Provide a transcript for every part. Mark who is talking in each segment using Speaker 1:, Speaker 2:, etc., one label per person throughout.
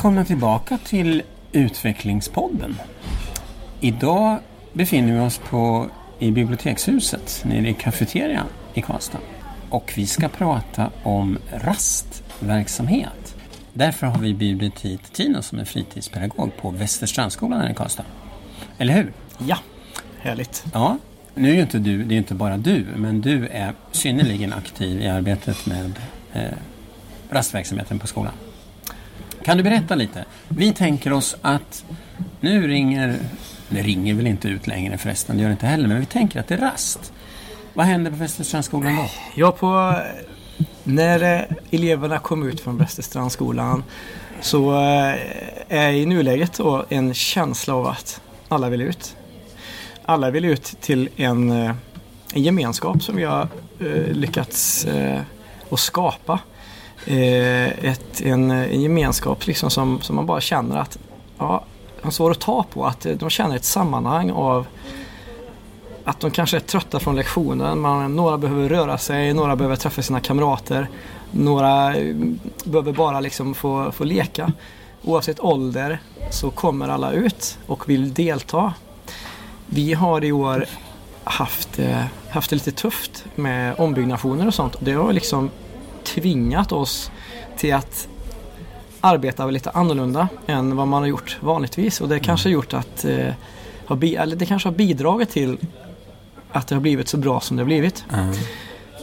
Speaker 1: Välkomna tillbaka till Utvecklingspodden. Idag befinner vi oss på, i bibliotekshuset nere i kafeterian i Karlstad. Och vi ska prata om rastverksamhet. Därför har vi bjudit hit Tino som är fritidspedagog på Västerstrandskolan här i Karlstad. Eller hur?
Speaker 2: Ja, härligt.
Speaker 1: Ja, nu är ju inte du, det är inte bara du, men du är synnerligen aktiv i arbetet med eh, rastverksamheten på skolan. Kan du berätta lite? Vi tänker oss att nu ringer, det ringer väl inte ut längre förresten, det gör det inte heller, men vi tänker att det är rast. Vad händer på Västerstrandsskolan då?
Speaker 2: Ja, på, när eh, eleverna kom ut från Västerstrandsskolan så eh, är i nuläget då en känsla av att alla vill ut. Alla vill ut till en, eh, en gemenskap som vi har lyckats att skapa Eh, ett, en, eh, en gemenskap liksom som, som man bara känner att ja, de svår att ta på. Att eh, de känner ett sammanhang av att de kanske är trötta från lektionen. Man, några behöver röra sig, några behöver träffa sina kamrater. Några behöver bara liksom få, få leka. Oavsett ålder så kommer alla ut och vill delta. Vi har i år haft, haft det lite tufft med ombyggnationer och sånt. Det har liksom tvingat oss till att arbeta lite annorlunda än vad man har gjort vanligtvis och det kanske har gjort att eh, eller det kanske har bidragit till att det har blivit så bra som det har blivit. Mm.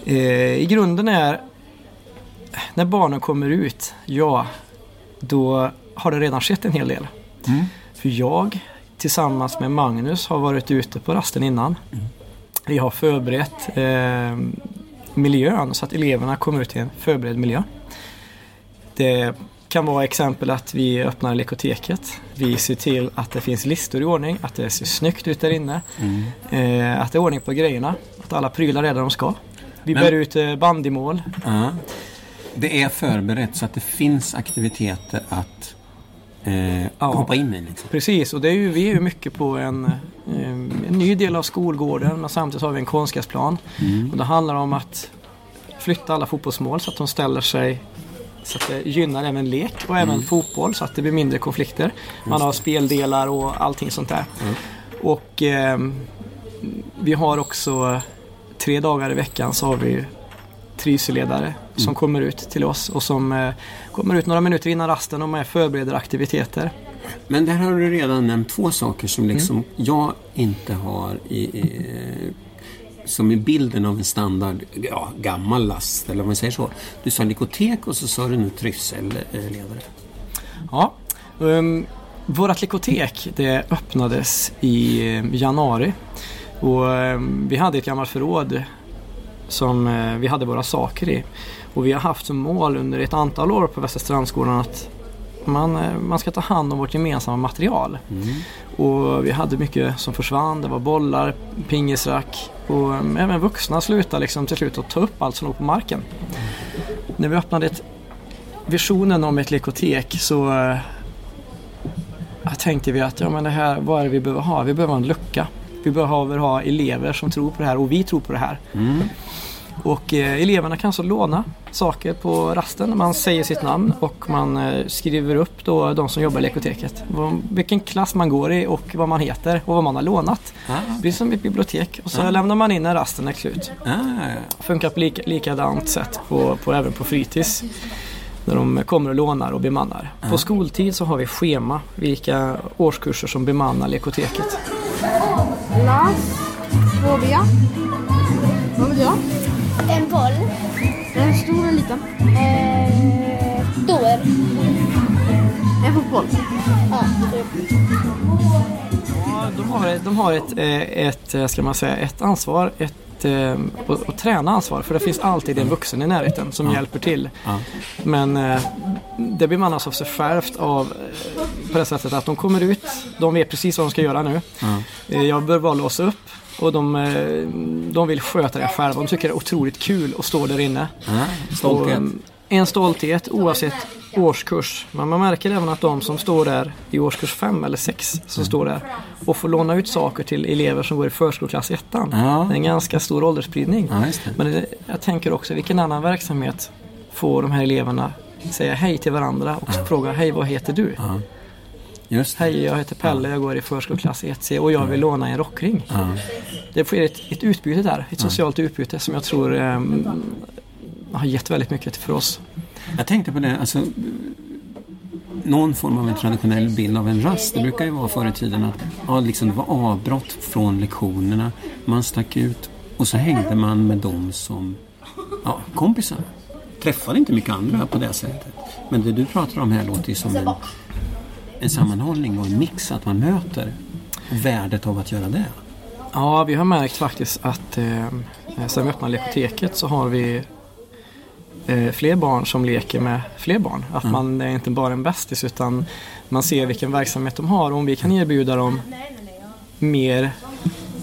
Speaker 2: Eh, I grunden är när barnen kommer ut, ja, då har det redan skett en hel del. Mm. För jag tillsammans med Magnus har varit ute på rasten innan. Mm. Vi har förberett eh, miljön så att eleverna kommer ut i en förberedd miljö. Det kan vara exempel att vi öppnar lekoteket. Vi ser till att det finns listor i ordning, att det ser snyggt ut där inne. Mm. Eh, att det är ordning på grejerna, att alla prylar är där de ska. Vi Men, bär ut eh, bandymål. Uh,
Speaker 1: det är förberett så att det finns aktiviteter att eh, ja, hoppa in i. Liksom.
Speaker 2: Precis, och det är ju, vi är ju mycket på en, eh, en ny del av skolgården men samtidigt har vi en konstgräsplan. Mm. Och det handlar om att flytta alla fotbollsmål så att de ställer sig så att det gynnar även lek och även mm. fotboll så att det blir mindre konflikter. Man har speldelar och allting sånt där. Mm. Och eh, vi har också tre dagar i veckan så har vi trivselledare som mm. kommer ut till oss och som eh, kommer ut några minuter innan rasten och med förbereder aktiviteter.
Speaker 1: Men där har du redan nämnt två saker som liksom mm. jag inte har i, i, som i bilden av en standard ja, gammal last, eller om man säger så. Du sa likotek och så sa du nu trivselledare.
Speaker 2: Ja, um, vårat likotek det öppnades i januari och um, vi hade ett gammalt förråd som uh, vi hade våra saker i. Och vi har haft som mål under ett antal år på Västra Strandskolan att man, uh, man ska ta hand om vårt gemensamma material. Mm. Och vi hade mycket som försvann. Det var bollar, pingisrack och um, även vuxna slutade liksom till slut att ta upp allt som låg på marken. Mm. När vi öppnade ett, visionen om ett lekotek så uh, tänkte vi att ja, men det här, vad är det vi behöver ha? Vi behöver en lucka. Vi behöver ha elever som tror på det här och vi tror på det här. Mm. Och eh, eleverna kan så låna saker på rasten. Man säger sitt namn och man eh, skriver upp då de som jobbar i lekoteket. Vilken klass man går i och vad man heter och vad man har lånat. Ah. Det blir som ett bibliotek och så ah. lämnar man in när rasten är slut. Ah. Funkar på lika, likadant sätt på, på, även på fritids. När de kommer och lånar och bemannar. På ah. skoltid så har vi schema vilka årskurser som bemannar lekoteket.
Speaker 3: Las, Fobia. Vad vill jag? En boll. En stor eller liten? Eh, stor. En fotboll? Ja,
Speaker 2: ja de har, de har ett, eh, ett, eh, ska man säga, ett ansvar, ett och, och träna ansvar för det finns alltid en vuxen i närheten som ja. hjälper till. Ja. Men eh, det bemannas alltså av sig självt av på det sättet att de kommer ut, de vet precis vad de ska göra nu. Ja. Jag bör bara låsa upp och de, eh, de vill sköta det själva. De tycker det är otroligt kul att stå där inne.
Speaker 1: Ah, stolthet. Och, eh,
Speaker 2: en stolthet oavsett årskurs. Men man märker även att de som står där i årskurs 5 eller 6 som mm. står där och får låna ut saker till elever som går i förskoleklass 1. Ja. Det är en ganska stor åldersspridning. Ja, Men det, jag tänker också vilken annan verksamhet får de här eleverna säga hej till varandra och fråga hej vad heter du?
Speaker 1: Ja.
Speaker 2: Hej jag heter Pelle, jag går i förskoleklass 1C och jag vill låna en rockring.
Speaker 1: Ja.
Speaker 2: Det sker ett, ett utbyte där, ett socialt utbyte som jag tror ehm, har gett väldigt mycket för oss.
Speaker 1: Jag tänkte på det, alltså någon form av en traditionell bild av en rast. Det brukar ju vara förr i tiden att ja, liksom, det var avbrott från lektionerna. Man stack ut och så hängde man med dem som ja, kompisar. Träffade inte mycket andra på det sättet. Men det du pratar om här låter ju som en, en sammanhållning och en mix, att man möter värdet av att göra det.
Speaker 2: Ja, vi har märkt faktiskt att eh, sen vi öppnade lekoteket så har vi fler barn som leker med fler barn. Att man är inte bara en bästis utan man ser vilken verksamhet de har. Och om vi kan erbjuda dem mer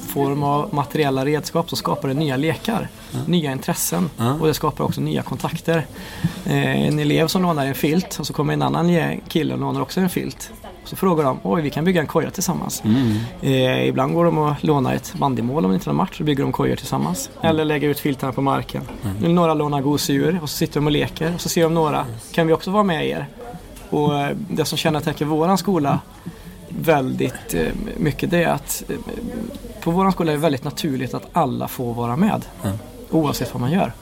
Speaker 2: form av materiella redskap så skapar det nya lekar, nya intressen
Speaker 1: Ja.
Speaker 2: och det skapar också nya kontakter. Eh, en elev som lånar en filt och så kommer en annan kille och lånar också en filt. Så frågar de, oj vi kan bygga en koja tillsammans.
Speaker 1: Mm.
Speaker 2: Eh, ibland går de och lånar ett bandymål om det inte är någon match och bygger de kojor tillsammans. Eller lägger ut filtarna på marken. Eller Några lånar gosedjur och så sitter de och leker och så ser de några, kan vi också vara med er? Och eh, det som kännetecknar våran skola väldigt eh, mycket det är att eh, på våran skola är det väldigt naturligt att alla får vara med.
Speaker 1: Ja.
Speaker 2: Oavsett vad man gör.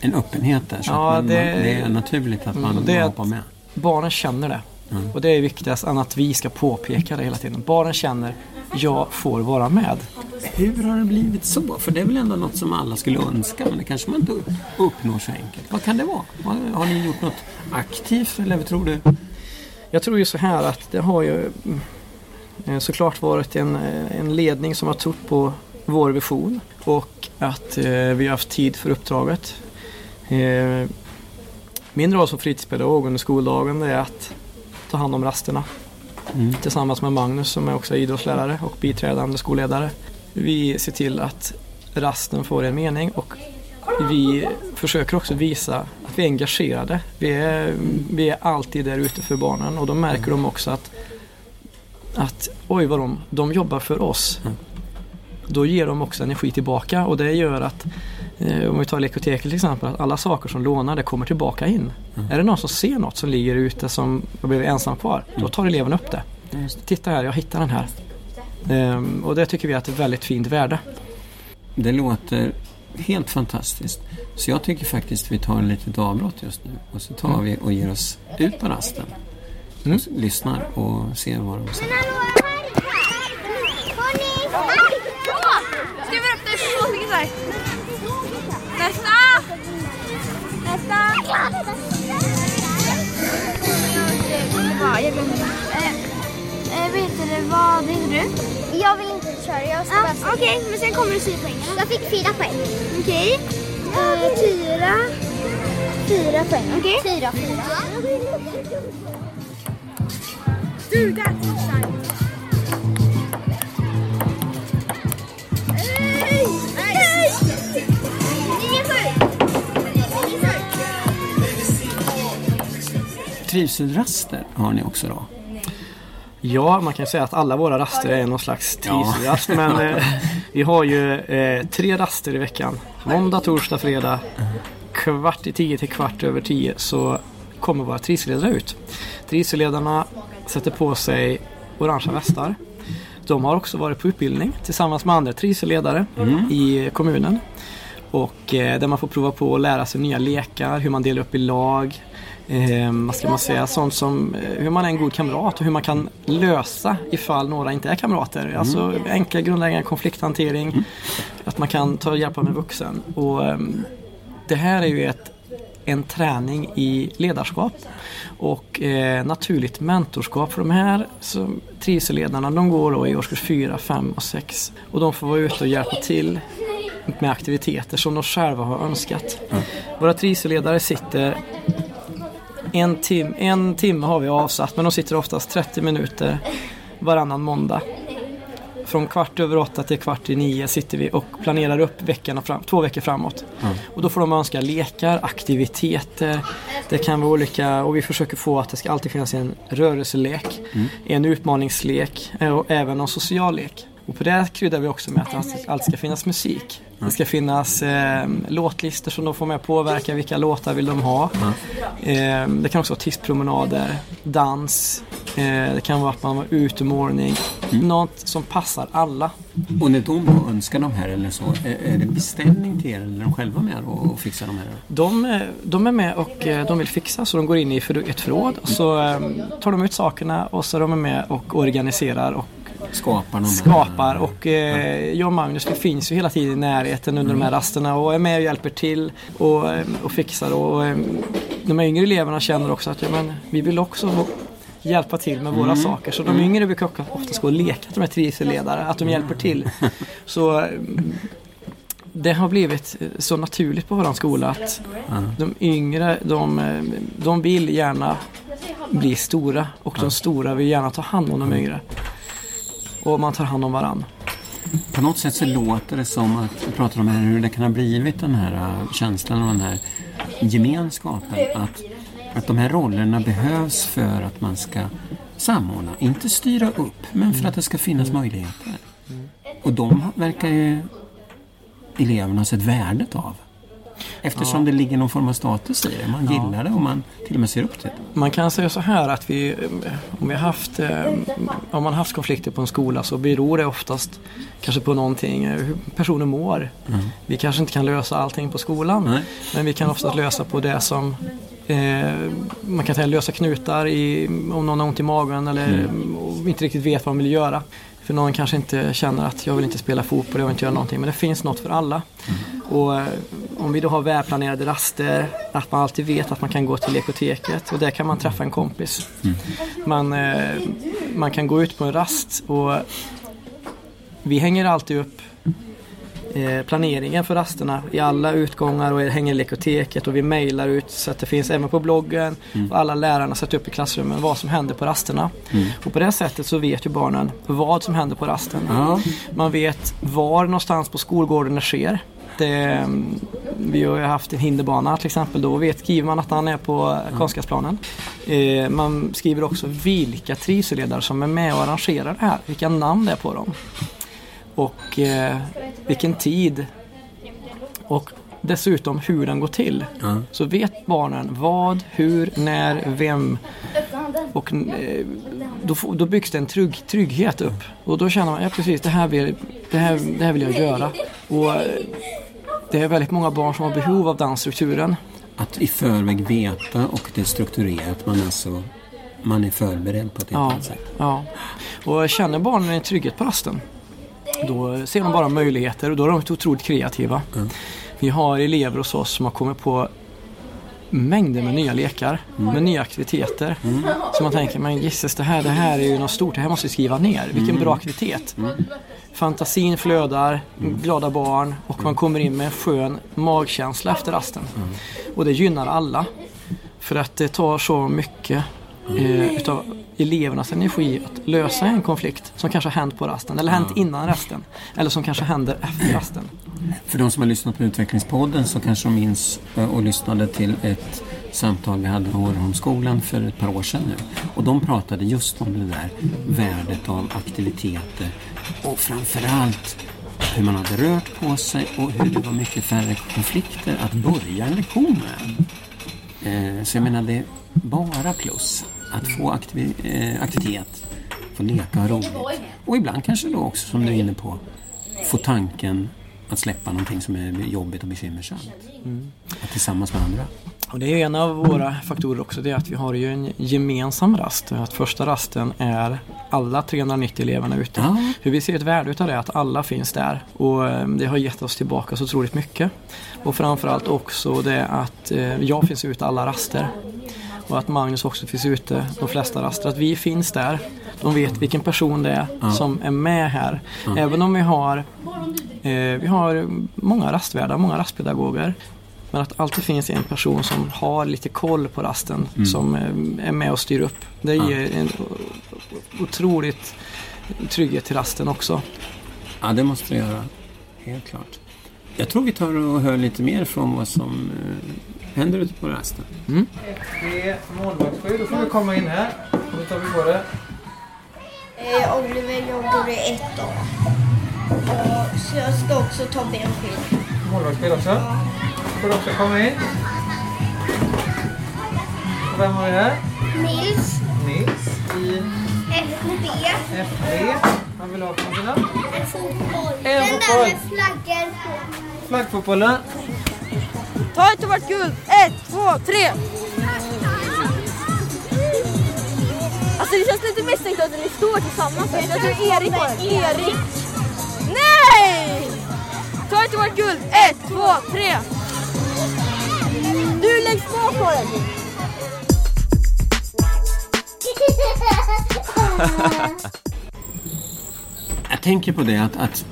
Speaker 1: En öppenhet där, så
Speaker 2: Ja,
Speaker 1: att man,
Speaker 2: det-
Speaker 1: det, är naturligt att man
Speaker 2: Mm, det
Speaker 1: hoppar med.
Speaker 2: Barnen känner det.
Speaker 1: Mm.
Speaker 2: Och det är viktigast än att vi ska påpeka det hela tiden. Barnen känner, jag får vara med.
Speaker 1: Hur har det blivit så? För det är väl ändå något som alla skulle önska, men det kanske man inte uppnår så enkelt. Vad kan det vara? Har, ni gjort något aktivt eller vad tror du?
Speaker 2: Jag tror ju så här att det har ju eh, såklart varit en, eh, en ledning som har trott på vår vision och att eh, vi har haft tid för uppdraget. Eh, min roll som fritidspedagog under skoldagen är att ta hand om rasterna
Speaker 1: Mm.
Speaker 2: tillsammans med Magnus som är också idrottslärare och biträdande skolledare. Vi ser till att rasten får en mening och vi försöker också visa att vi är engagerade. Vi är, vi är alltid där ute för barnen och då märker de också att, att oj vad de, de jobbar för oss.
Speaker 1: Mm.
Speaker 2: Då ger de också energi tillbaka och det gör att om vi tar lekoteket till exempel, att alla saker som lånade kommer tillbaka in.
Speaker 1: Mm.
Speaker 2: Är det någon som ser något som ligger ute som har blivit ensam kvar, då tar eleven upp det.
Speaker 1: Just
Speaker 2: Titta här, jag hittar den här. Ehm, och det tycker vi är ett väldigt fint värde.
Speaker 1: Det låter helt fantastiskt. Så jag tycker faktiskt vi tar ett litet avbrott just nu och så tar vi och ger oss ut på rasten.
Speaker 2: Mm.
Speaker 1: Och s- lyssnar och ser vad de säger.
Speaker 3: Jag glömde. Eh, vet du vad heter du?
Speaker 4: Jag vill inte köra, jag ska bara
Speaker 3: Ah, Okej, men sen kommer du säga poängen.
Speaker 4: Jag fick fyra poäng.
Speaker 3: Okej.
Speaker 4: Eh, fyra. Fyra poäng.
Speaker 3: Okej.
Speaker 4: Fyra, fyra.
Speaker 3: Du, där! Nej!
Speaker 1: Trivselraster har ni också då?
Speaker 2: Ja, man kan säga att alla våra raster är någon slags trivselrast. Men eh, vi har ju eh, tre raster i veckan. Måndag, torsdag, fredag. Kvart i tio till kvart över tio så kommer våra trivselledare ut. Trivselledarna sätter på sig orangea västar. De har också varit på utbildning tillsammans med andra trivselledare i kommunen. Och eh, där man får prova på att lära sig nya lekar, hur man delar upp i lag. Eh, vad ska man säga, sånt som eh, hur man är en god kamrat och hur man kan lösa ifall några inte är kamrater. Alltså enkla grundläggande konflikthantering. Att man kan ta hjälp av en vuxen. Och, ehm, det här är ju ett, en träning i ledarskap och eh, naturligt mentorskap för de här trivselledarna de går då i årskurs 4, 5 och 6 och de får vara ute och hjälpa till med aktiviteter som de själva har önskat. Våra trivselledare sitter en, tim en timme har vi avsatt men de sitter oftast 30 minuter varannan måndag. Från kvart över åtta till kvart i nio sitter vi och planerar upp veckorna fram, två veckor framåt. Och då får de önska lekar, aktiviteter, det kan vara olika och vi försöker få att det ska alltid finnas en rörelselek, en utmaningslek eh, och även en social lek. Och på det kryddar vi också med att det alltid ska finnas musik. Det ska finnas eh, låtlistor som de får med påverka. Vilka låtar vill de ha? Eh, det kan också vara tipspromenader, dans. Eh, det kan vara att man har utemorning. Något som passar alla.
Speaker 1: Och när de då önskar de här eller så, är, är det beställning till er eller är de själva med och, och fixar de här?
Speaker 2: De, eh, de är med och eh, de vill fixa så de går in i ett förråd och så eh, tar de ut sakerna och så är de med och organiserar och
Speaker 1: Skapar här?
Speaker 2: skapar och eh, jag och Magnus vi finns ju hela tiden i närheten under de här rasterna och är med och hjälper till och, eh, och fixar och eh, de yngre eleverna känner också att ja, men, vi vill också hjälpa till med våra saker. Så de yngre brukar oftast gå och leka de är trivselledare, att de hjälper till. Så eh, det har blivit så naturligt på våran skola att de yngre de, de vill gärna bli stora och de stora vill gärna ta hand om de yngre. Och man tar hand om varandra.
Speaker 1: På något sätt så låter det som att, vi pratar om här hur det kan ha blivit den här äh, känslan och den här gemenskapen. Att, att de här rollerna behövs för att man ska samordna, inte styra upp, men för att det ska finnas möjligheter. Och de verkar ju eleverna ha sett värdet av. Eftersom det ligger någon form av status i det. Man gillar det och man till och med ser upp till det.
Speaker 2: Man kan säga så här att vi, eh, om vi haft, eh, om man haft konflikter på en skola så beror det oftast kanske på någonting, eh, hur personen mår. Vi kanske inte kan lösa allting på skolan
Speaker 1: Nej.
Speaker 2: men vi kan oftast lösa på det som eh, man kan säga lösa knutar i, om någon har ont i magen eller och inte riktigt vet vad man vill göra. För någon kanske inte känner att jag vill inte spela fotboll, jag vill inte göra någonting. Men det finns något för alla. Och eh, om vi då har välplanerade raster, att man alltid vet att man kan gå till lekoteket och där kan man träffa en kompis. Man, eh, man kan gå ut på en rast och vi hänger alltid upp eh, planeringen för rasterna i alla utgångar och hänger i lekoteket och vi mejlar ut så att det finns även på bloggen och alla lärarna sätter upp i klassrummen vad som händer på rasterna. Och på det sättet så vet ju barnen vad som händer på rasten. Man vet var någonstans på skolgården det sker. Det, vi har ju haft en hinderbana till exempel. Då vet, skriver man att han är på konstgräsplanen. Eh, man skriver också vilka trivselledare som är med och arrangerar det här. Vilka namn det är på dem. Och eh, vilken tid. Och dessutom hur den går till.
Speaker 1: Ja.
Speaker 2: Så vet barnen vad, hur, när, vem. Och eh, då, då byggs det en trygg, trygghet upp. Och då känner man, ja precis det här vill, det här, det här vill jag göra. Och eh, det är väldigt många barn som har behov av den strukturen.
Speaker 1: Att i förväg veta och det är strukturerat. Man, alltså, man är förberedd på ett
Speaker 2: Ja,
Speaker 1: annat sätt.
Speaker 2: ja. Och känner barnen en trygghet på rasten, då ser de bara möjligheter och då är de otroligt kreativa. Vi har elever hos oss som har kommit på mängder med nya lekar, med nya aktiviteter. Så man tänker, men gisses det här, det här är ju något stort, det här måste vi skriva ner. Vilken bra aktivitet. Fantasin flödar, glada barn och man kommer in med en skön magkänsla efter rasten. Och det gynnar alla. För att det tar så mycket eh, utav elevernas energi att lösa en konflikt som kanske har hänt på rasten eller hänt innan rasten. Eller som kanske händer efter rasten.
Speaker 1: För de som har lyssnat på Utvecklingspodden så kanske de minns eh, och lyssnade till ett samtal vi hade på Åreholmsskolan för ett par år sedan nu. Och de pratade just om det där värdet av aktiviteter och framförallt hur man hade rört på sig och hur det var mycket färre konflikter att börja en lektion med. Eh, Så jag menar det är bara plus att få aktivi- eh, aktivitet, få leka och roligt. Och ibland kanske då också som du är inne på få tanken att släppa någonting som är jobbigt och bekymmersamt. Att tillsammans med andra.
Speaker 2: Och det är en av våra faktorer också, det är att vi har ju en gemensam rast. Att första rasten är alla 390 eleverna ute.
Speaker 1: Ja.
Speaker 2: För vi ser ett värde utav det, att alla finns där. Och eh, det har gett oss tillbaka så otroligt mycket. Och framförallt också det att eh, jag finns ute alla raster. Och att Magnus också finns ute de flesta raster. Att vi finns där. De vet vilken person det är som är med här. Även om vi har, eh, vi har många rastvärdar, många rastpedagoger. Men att alltid finns en person som har lite koll på rasten. Som eh, är med och styr upp. Det ger en otroligt trygghet till rasten också.
Speaker 1: Ja, det måste det göra. Helt klart. Jag tror vi tar och hör lite mer från vad som eh, händer ute på rasten.
Speaker 2: Det är målvaktsskydd, då får du komma in här. Då tar vi på det.
Speaker 4: Eh, Oliver, går i ett A.
Speaker 5: Och så jag ska också ta benskinn.
Speaker 6: Målvaktsspel också. Får du också komma in. Och vem har vi här?
Speaker 4: Nils.
Speaker 6: Nils i
Speaker 4: FB.
Speaker 6: FB. Han vill ha från sina.
Speaker 4: Fotboll.
Speaker 6: En
Speaker 4: Den
Speaker 6: fotboll.
Speaker 4: där med flaggor på.
Speaker 6: Flaggfotbollen.
Speaker 3: Ta ett vart guld. Ett, två, tre. Alltså det känns lite misstänkt att ni står tillsammans. Jag tror Erik har. Erik. Nej! Ta ett vart guld. Ett, två, tre. Du läggs bak på den.
Speaker 1: Jag tänker på det att, att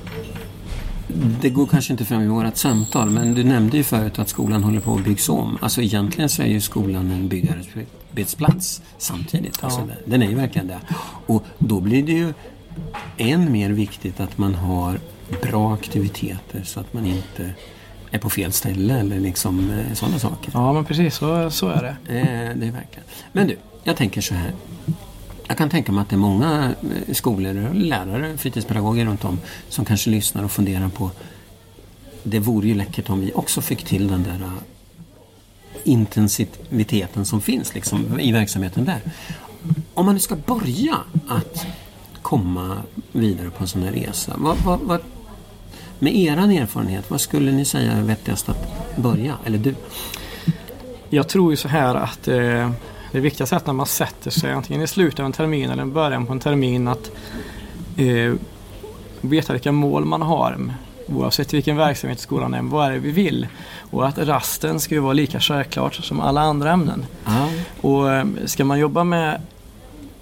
Speaker 1: det går kanske inte fram i vårt samtal men du nämnde ju förut att skolan håller på att byggas om. Alltså egentligen så är ju skolan en byggarbetsplats samtidigt. Alltså,
Speaker 2: Ja.
Speaker 1: Den är ju verkligen det. Och då blir det ju än mer viktigt att man har bra aktiviteter så att man inte är på fel ställe eller liksom eh, sådana saker.
Speaker 2: Ja men precis, så, så är det.
Speaker 1: Eh, det är verkligen. Men du, jag tänker så här. Jag kan tänka mig att det är många eh, skolor, lärare, fritidspedagoger runt om som kanske lyssnar och funderar på det vore ju läckert om vi också fick till den där eh, intensiteten som finns liksom, i verksamheten där. Om man nu ska börja att komma vidare på en sån här resa. Vad, vad, vad, med er erfarenhet, vad skulle ni säga är vettigast att börja? Eller du?
Speaker 2: Jag tror ju så här att eh, det viktigaste är att när man sätter sig antingen i slutet av en termin eller i början på en termin att eh, veta vilka mål man har. Oavsett vilken verksamhet skolan är, vad är det vi vill? Och att rasten ska ju vara lika självklart som alla andra ämnen.
Speaker 1: Ja.
Speaker 2: Och eh, ska man jobba med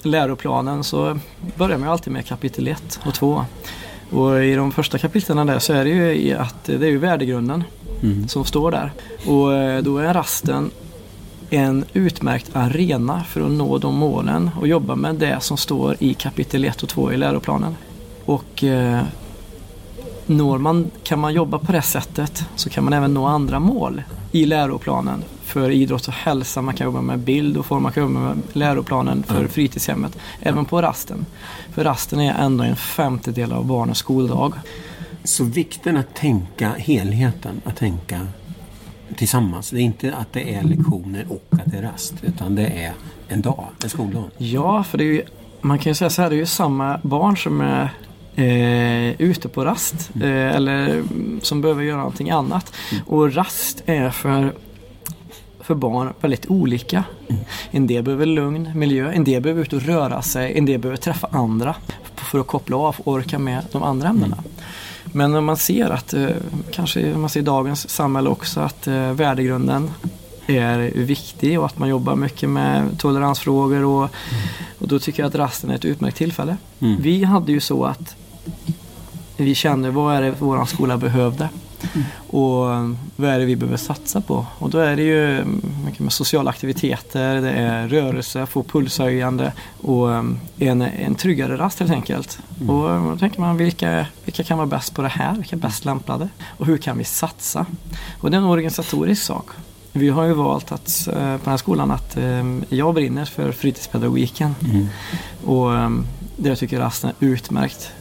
Speaker 2: läroplanen så börjar man alltid med kapitel 1 och 2. Och i de första kapitlen där så är det ju att det är ju värdegrunden
Speaker 1: Mm.
Speaker 2: som står där. Och eh, då är rasten en utmärkt arena för att nå de målen och jobba med det som står i kapitel 1 och 2 i läroplanen. Och eh, når man, kan man jobba på det sättet så kan man även nå andra mål i läroplanen för idrott och hälsa. Man kan jobba med bild och form, man kan jobba med läroplanen för
Speaker 1: Mm.
Speaker 2: fritidshemmet. Även på rasten. För rasten är ändå en femtedel av barnens skoldag.
Speaker 1: Så vikten att tänka helheten, att tänka tillsammans. Det är inte att det är lektioner och att det är rast, utan det är en dag, en skoldag.
Speaker 2: Ja, för det är ju, man kan ju säga så här, det är ju samma barn som är eh, ute på rast eh, eller mm, som behöver göra någonting annat. Och rast är för för barn väldigt olika. En del behöver lugn miljö, en del behöver ut och röra sig, en del behöver träffa andra för att koppla av och orka med de andra ämnena. Men om man ser att, eh, kanske man ser i dagens samhälle också, att eh, värdegrunden är viktig och att man jobbar mycket med toleransfrågor och, och då tycker jag att rasten är ett utmärkt tillfälle.
Speaker 1: Mm.
Speaker 2: Vi hade ju så att vi kände vad är det vår skola behövde och vad är det vi behöver satsa på? Och då är det ju mm, sociala aktiviteter, det är rörelse, få pulshöjande och eh, en, en tryggare rast helt enkelt. Och eh, då tänker man vilka, vilka kan vara bäst på det här? Vilka är bäst lämpade? Och hur kan vi satsa? Och det är en organisatorisk sak. Vi har ju valt att, eh, på den här skolan att eh, jag brinner för fritidspedagogiken.
Speaker 1: Mm.
Speaker 2: Och det jag tycker rasten är utmärkt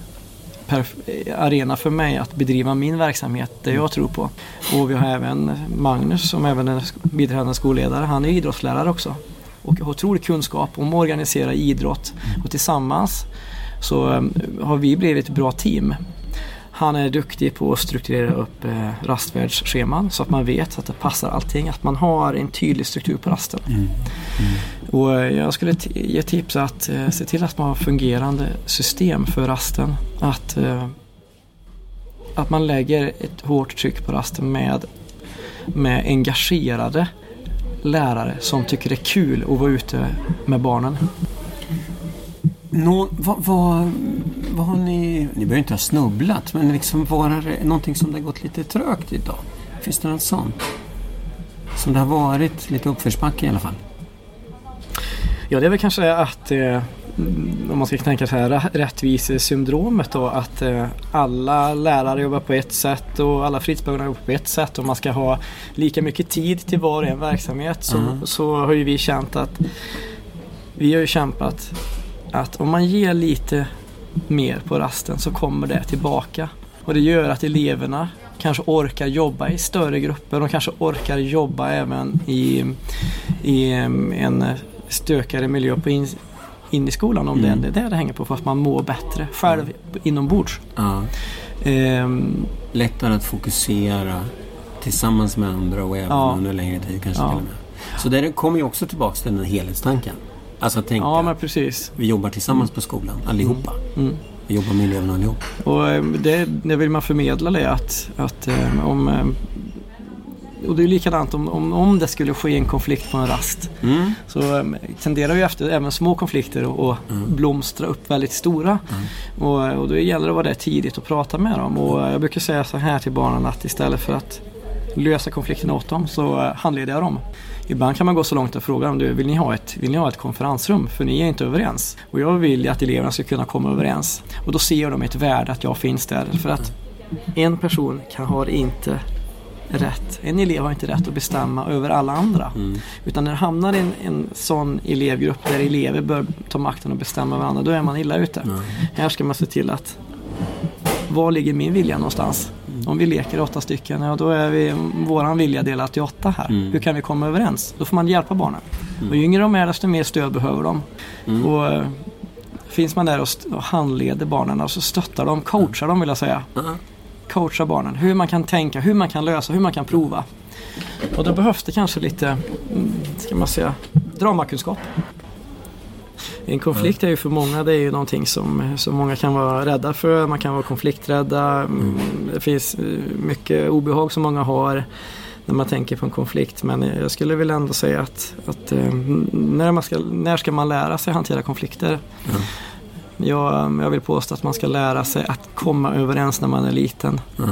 Speaker 2: arena för mig att bedriva min verksamhet, det jag tror på. Och vi har även Magnus som även är biträdande skolledare, han är idrottslärare också. Och har otrolig kunskap om att organisera idrott och tillsammans så ehm, har vi blivit ett bra team. Han är duktig på att strukturera upp eh, rastvärdsscheman så att man vet att det passar allting, att man har en tydlig struktur på rasten. Mm. Mm. Och eh, jag skulle t- ge tips att eh, se till att man har fungerande system för rasten. Att, eh, att man lägger ett hårt tryck på rasten med, med engagerade lärare som tycker det är kul att vara ute med barnen.
Speaker 1: Nå, vad, vad, vad har ni... Ni behöver inte ha snubblat, men liksom var det någonting som det har gått lite trögt idag? Finns det något sånt? Som det har varit lite uppförsbacke i alla fall?
Speaker 2: Ja, det är väl kanske att eh, mm, om man ska tänka så här rä- rättvisesyndromet då att eh, alla lärare jobbar på ett sätt och alla fritidspedagoger jobbar på ett sätt och man ska ha lika mycket tid till var och en verksamhet så,
Speaker 1: Mm.
Speaker 2: så har ju vi känt att vi har ju kämpat att om man ger lite mer på rasten så kommer det tillbaka. Och det gör att eleverna kanske orkar jobba i större grupper. De kanske orkar jobba även i, i em, en stökigare miljö på in, in i skolan om
Speaker 1: Mm.
Speaker 2: det är det det hänger på. För att man mår bättre själv inombords.
Speaker 1: Ja.
Speaker 2: Ehm,
Speaker 1: Lättare att fokusera tillsammans med andra och även
Speaker 2: Ja.
Speaker 1: under längre tid kanske
Speaker 2: Ja.
Speaker 1: till och med. Så det kommer ju också tillbaka till den helhetstanken. Alltså att tänka,
Speaker 2: ja men precis.
Speaker 1: vi jobbar tillsammans på skolan, allihopa.
Speaker 2: Mm.
Speaker 1: Vi jobbar med eleverna allihop.
Speaker 2: Och eh, det, det vill man förmedla det att, att eh, om eh, och det är likadant om, om, om det skulle ske en konflikt på en rast
Speaker 1: Mm.
Speaker 2: så eh, tenderar ju efter även små konflikter att att
Speaker 1: Mm.
Speaker 2: blomstra upp väldigt stora. Och, och då gäller det att vara där tidigt och prata med dem. Och eh, jag brukar säga så här till barnen att istället för att lösa konflikten åt dem så eh, handleder jag dem. Ibland kan man gå så långt och fråga dem, du, vill ni ha ett, vill ni ha ett konferensrum? För ni är inte överens. Och jag vill att eleverna ska kunna komma överens. Och då ser de ett värde att jag finns där. För att en person kan ha inte rätt. En elev har inte rätt att bestämma över alla andra.
Speaker 1: Mm.
Speaker 2: Utan när det hamnar en, en sån elevgrupp där elever bör ta makten och bestämma över andra, då är man illa ute.
Speaker 1: Ja.
Speaker 2: Här ska man se till att var ligger min vilja någonstans?
Speaker 1: Mm.
Speaker 2: Om vi leker åtta stycken, ja då är vi våran vilja delat till åtta här.
Speaker 1: Mm.
Speaker 2: Hur kan vi komma överens? Då får man hjälpa barnen. Och ju yngre de är desto mer stöd behöver de.
Speaker 1: Mm.
Speaker 2: Och eh, finns man där och, och handleder barnen, alltså stöttar dem, coachar dem vill jag säga. Coacha barnen, hur man kan tänka, hur man kan lösa, hur man kan prova. Och då behövs det kanske lite, mm, ska man säga, dramakunskap. En konflikt är ju för många, det är ju någonting som, som många kan vara rädda för. Man kan vara konflikträdda. Mm, det finns eh, mycket obehag som många har när man tänker på en konflikt. Men jag skulle vilja ändå säga att, att eh, när, man ska, när ska man lära sig hantera konflikter? Jag, jag vill påstå att man ska lära sig att komma överens när man är liten.
Speaker 1: Ja.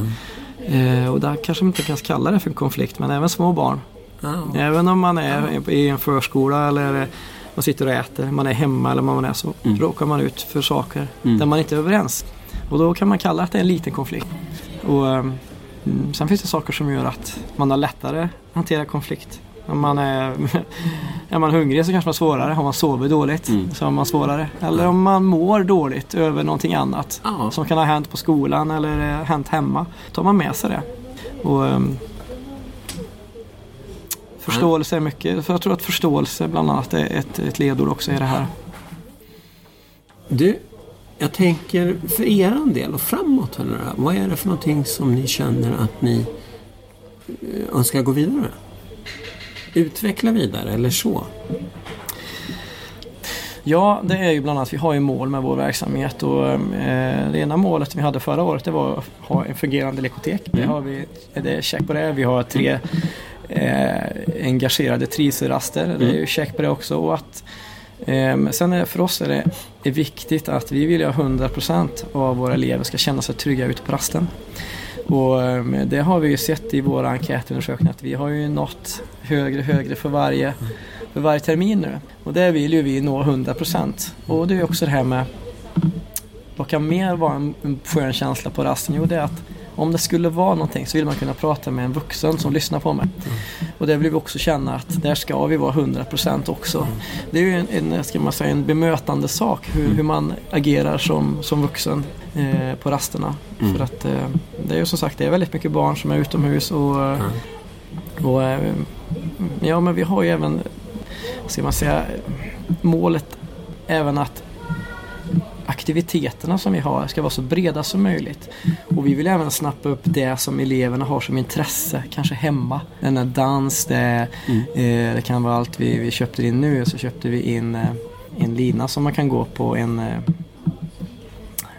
Speaker 2: Eh, och där kanske man inte kan kalla det för en konflikt, men även små barn.
Speaker 1: Ja.
Speaker 2: Även om man är i en förskola eller man sitter och äter, man är hemma eller man är så
Speaker 1: Mm.
Speaker 2: råkar man ut för saker
Speaker 1: Mm.
Speaker 2: där man inte är överens. Och då kan man kalla att det är en liten konflikt. Och, ehm, mm, sen finns det saker som gör att man har lättare att hantera konflikt. Om man är, är man hungrig så kanske man har svårare. Har man sover dåligt
Speaker 1: Mm.
Speaker 2: så har man svårare. Eller om man mår dåligt över någonting annat
Speaker 1: Ja.
Speaker 2: som kan ha hänt på skolan eller eh, hänt hemma. tar man med sig det. Och, ehm, förståelse är mycket. För jag tror att förståelse bland annat är ett, ett ledord också i det här.
Speaker 1: Du, jag tänker för er del och framåt. Då, vad är det för någonting som ni känner att ni eh, önskar gå vidare med? Utveckla vidare eller så?
Speaker 2: Ja, det är ju bland annat, vi har ju mål med vår verksamhet och eh, det ena målet vi hade förra året det var att ha en fungerande lekotek. Det har vi, det är check på det. Vi har tre eh, engagerade trivselraster. Det är ju check på det också. Och att, eh, sen är för oss är det är viktigt att vi vill ha 100% av våra elever ska känna sig trygga ute på rasten. Och ehm, det har vi ju sett i våra enkätundersökningar att vi har ju nått högre och högre för varje, för varje termin nu. Och där vill ju vi nå 100%. Och det är ju också det här med vad kan mer vara en skön känsla på rasten? Jo, det är att om det skulle vara någonting så vill man kunna prata med en vuxen som lyssnar på mig. Och det vill vi också känna att där ska vi vara 100% också. Det är ju en, en, ska man säga, en bemötande sak hur, hur man agerar som, som vuxen eh, på rasterna.
Speaker 1: Mm.
Speaker 2: För att eh, det är ju som sagt det är väldigt mycket barn som är utomhus och, eh, och eh, ja men vi har ju även, ska man säga, målet även att aktiviteterna som vi har ska vara så breda som möjligt. Och vi vill även snappa upp det som eleverna har som intresse, kanske hemma. Den är dans, det, eh, det kan vara allt vi, vi köpte in nu, så köpte vi in eh, en lina som man kan gå på, en... Eh,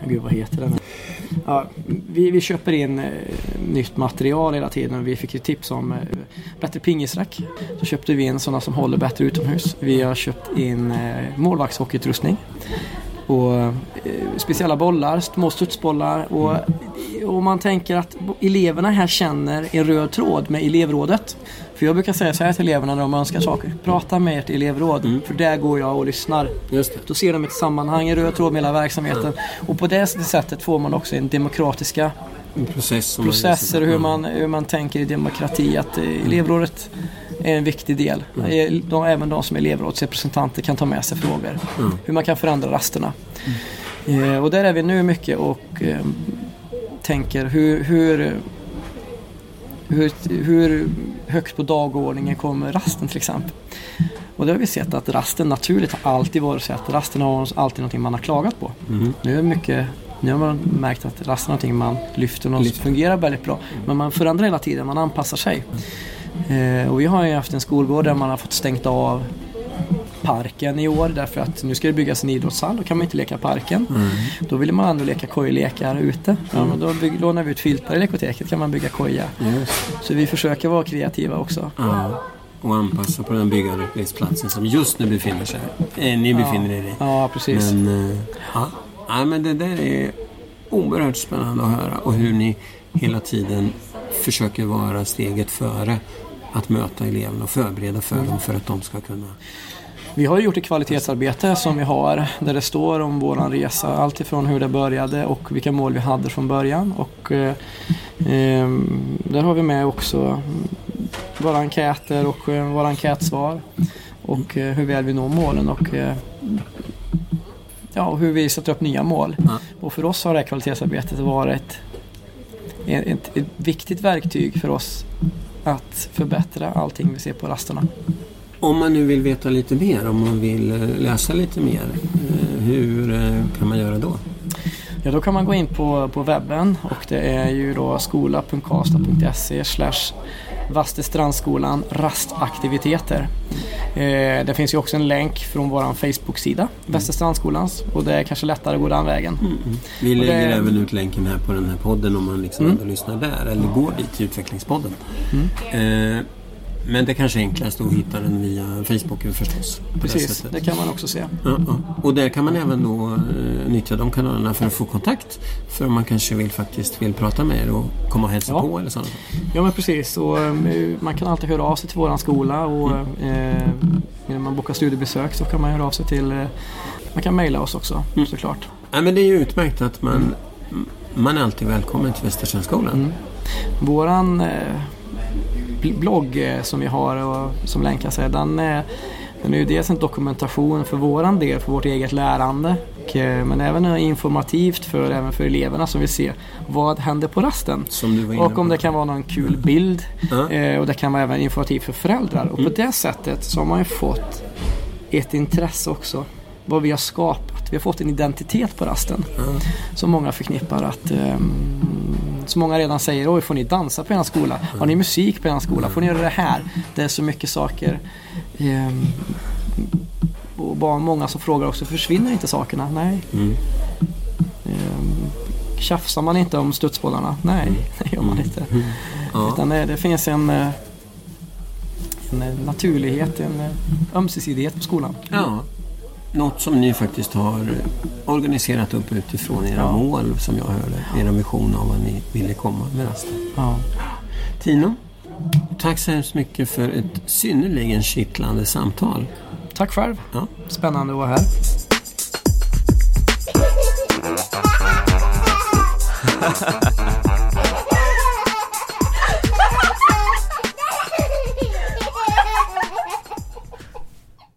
Speaker 2: gud vad heter den? Ja, vi, vi köper in eh, nytt material hela tiden. Vi fick ju tips om eh, bättre pingisrack. Så köpte vi in sådana som håller bättre utomhus. Vi har köpt in eh, målvaktshockeyutrustning. Och eh, speciella bollar, små studsbollar. Och, och man tänker att eleverna här känner en röd tråd med elevrådet. För jag brukar säga så här till eleverna när de önskar saker. Prata med ert elevråd. För där går jag och lyssnar.
Speaker 1: Just det.
Speaker 2: Då ser de ett sammanhang, en röd tråd med hela verksamheten. Och på det sättet får man också en demokratiska
Speaker 1: process
Speaker 2: processer och hur
Speaker 1: Mm.
Speaker 2: man, hur man tänker i demokrati. Att eh, elevrådet är en viktig del. Eh, De, även de som är elevrådsrepresentanter kan ta med sig frågor.
Speaker 1: Mm.
Speaker 2: Hur man kan förändra rasterna. Eh, och där är vi nu mycket och eh, tänker hur, hur, hur, hur högt på dagordningen kommer rasten till exempel. Och det har vi sett att rasten naturligt har alltid varit så att rasten har alltid någonting man har klagat på.
Speaker 1: Mm.
Speaker 2: Nu är det mycket nu har man märkt att rasten är någonting man lyfter och
Speaker 1: Lyfter.
Speaker 2: fungerar väldigt bra. Men man förändrar hela tiden, man anpassar sig. Eh, och vi har ju haft en skolgård där man har fått stängt av parken i år därför att nu ska det byggas en idrottshall och kan man inte leka parken.
Speaker 1: Mm.
Speaker 2: Då ville man ändå leka kojlekar ute. Ja, men då bygg, lånar vi ut filtar i lekoteket kan man bygga koja.
Speaker 1: Just.
Speaker 2: Så vi försöker vara kreativa också.
Speaker 1: Ja. Och anpassa på den byggarbetsplatsen som just nu befinner sig. Eh, ni befinner er i.
Speaker 2: Ja, precis.
Speaker 1: Men, eh, ja ja, men det där är oerhört spännande att höra och hur ni hela tiden försöker vara steget före att möta eleverna och förbereda för dem för att de ska kunna...
Speaker 2: Vi har gjort ett kvalitetsarbete som vi har där det står om våran resa. Allt ifrån hur det började och vilka mål vi hade från början. Och, eh, eh där har vi med också våra enkäter och eh, våra enkätsvar. Och eh, hur väl vi når målen och eh, ja, och hur vi sätter upp nya mål.
Speaker 1: Ja.
Speaker 2: Och för oss har det här kvalitetsarbetet varit ett, ett, ett viktigt verktyg för oss att förbättra allting vi ser på rasterna.
Speaker 1: Om man nu vill veta lite mer, om man vill eh, läsa lite mer, eh, hur eh, kan man göra då?
Speaker 2: Ja, då kan man gå in på, på webben och det är ju då skola.karlstad.se slash Vastestrandskolan rastaktiviteter. Eh, det finns ju också en länk från vår Facebook-sida, Västersrandskolans, och det är kanske lättare att gå den vägen.
Speaker 1: Vi
Speaker 2: Och
Speaker 1: lägger
Speaker 2: det-
Speaker 1: även ut länken här på den här podden om man liksom
Speaker 2: Mm.
Speaker 1: ändå lyssnar där eller går dit till Utvecklingspodden. Eh, men det kanske är enklast att hitta den via Facebook förstås. Det
Speaker 2: Precis,
Speaker 1: sättet.
Speaker 2: det kan man också se.
Speaker 1: Ja, ja. Och där kan man även då eh, nyttja de kanalerna för att få kontakt. För om man kanske vill faktiskt vill prata med er och komma och hälsa
Speaker 2: Ja.
Speaker 1: på eller sånt.
Speaker 2: Ja men precis, och, eh, man kan alltid höra av sig till våran skola och eh, när man bokar studiebesök så kan man höra av sig till eh, man kan mejla oss också
Speaker 1: Mm.
Speaker 2: såklart.
Speaker 1: Ja, men det är ju utmärkt att man, man är alltid välkommen till Västersundskolan.
Speaker 2: Mm. Våran eh, blogg eh, som vi har och som länkas här, den, eh, den är ju dels en dokumentation för våran del, för vårt eget lärande. Och, eh, men även informativt för, även för eleverna som vill se vad händer på rasten. Och om
Speaker 1: på.
Speaker 2: det kan vara någon kul bild. Och det kan vara även informativt för föräldrar. Och på det sättet så har man ju fått ett intresse också. Vad vi har skapat. Vi har fått en identitet på rasten. Som många förknippar att ehm, som många redan säger, oj får ni dansa på er skola? Har ni musik på er skola? Får ni göra det här? Det är så mycket saker. Ehm, och bara många som frågar också, försvinner inte sakerna? Nej.
Speaker 1: Mm.
Speaker 2: Ehm, tjafsar man inte om studsbollarna? Nej, det gör man inte.
Speaker 1: Ja.
Speaker 2: Utan det, det finns en, eh, en eh, naturlighet, en eh, ömsesidighet på skolan.
Speaker 1: Ja, något som ni faktiskt har organiserat upp utifrån era
Speaker 2: Ja.
Speaker 1: mål som jag hörde. Er vision av vad ni ville komma med rasten.
Speaker 2: Ja.
Speaker 1: Tino, tack så hemskt mycket för ett synnerligen kittlande samtal.
Speaker 2: Tack själv.
Speaker 1: Ja.
Speaker 2: Spännande att vara här.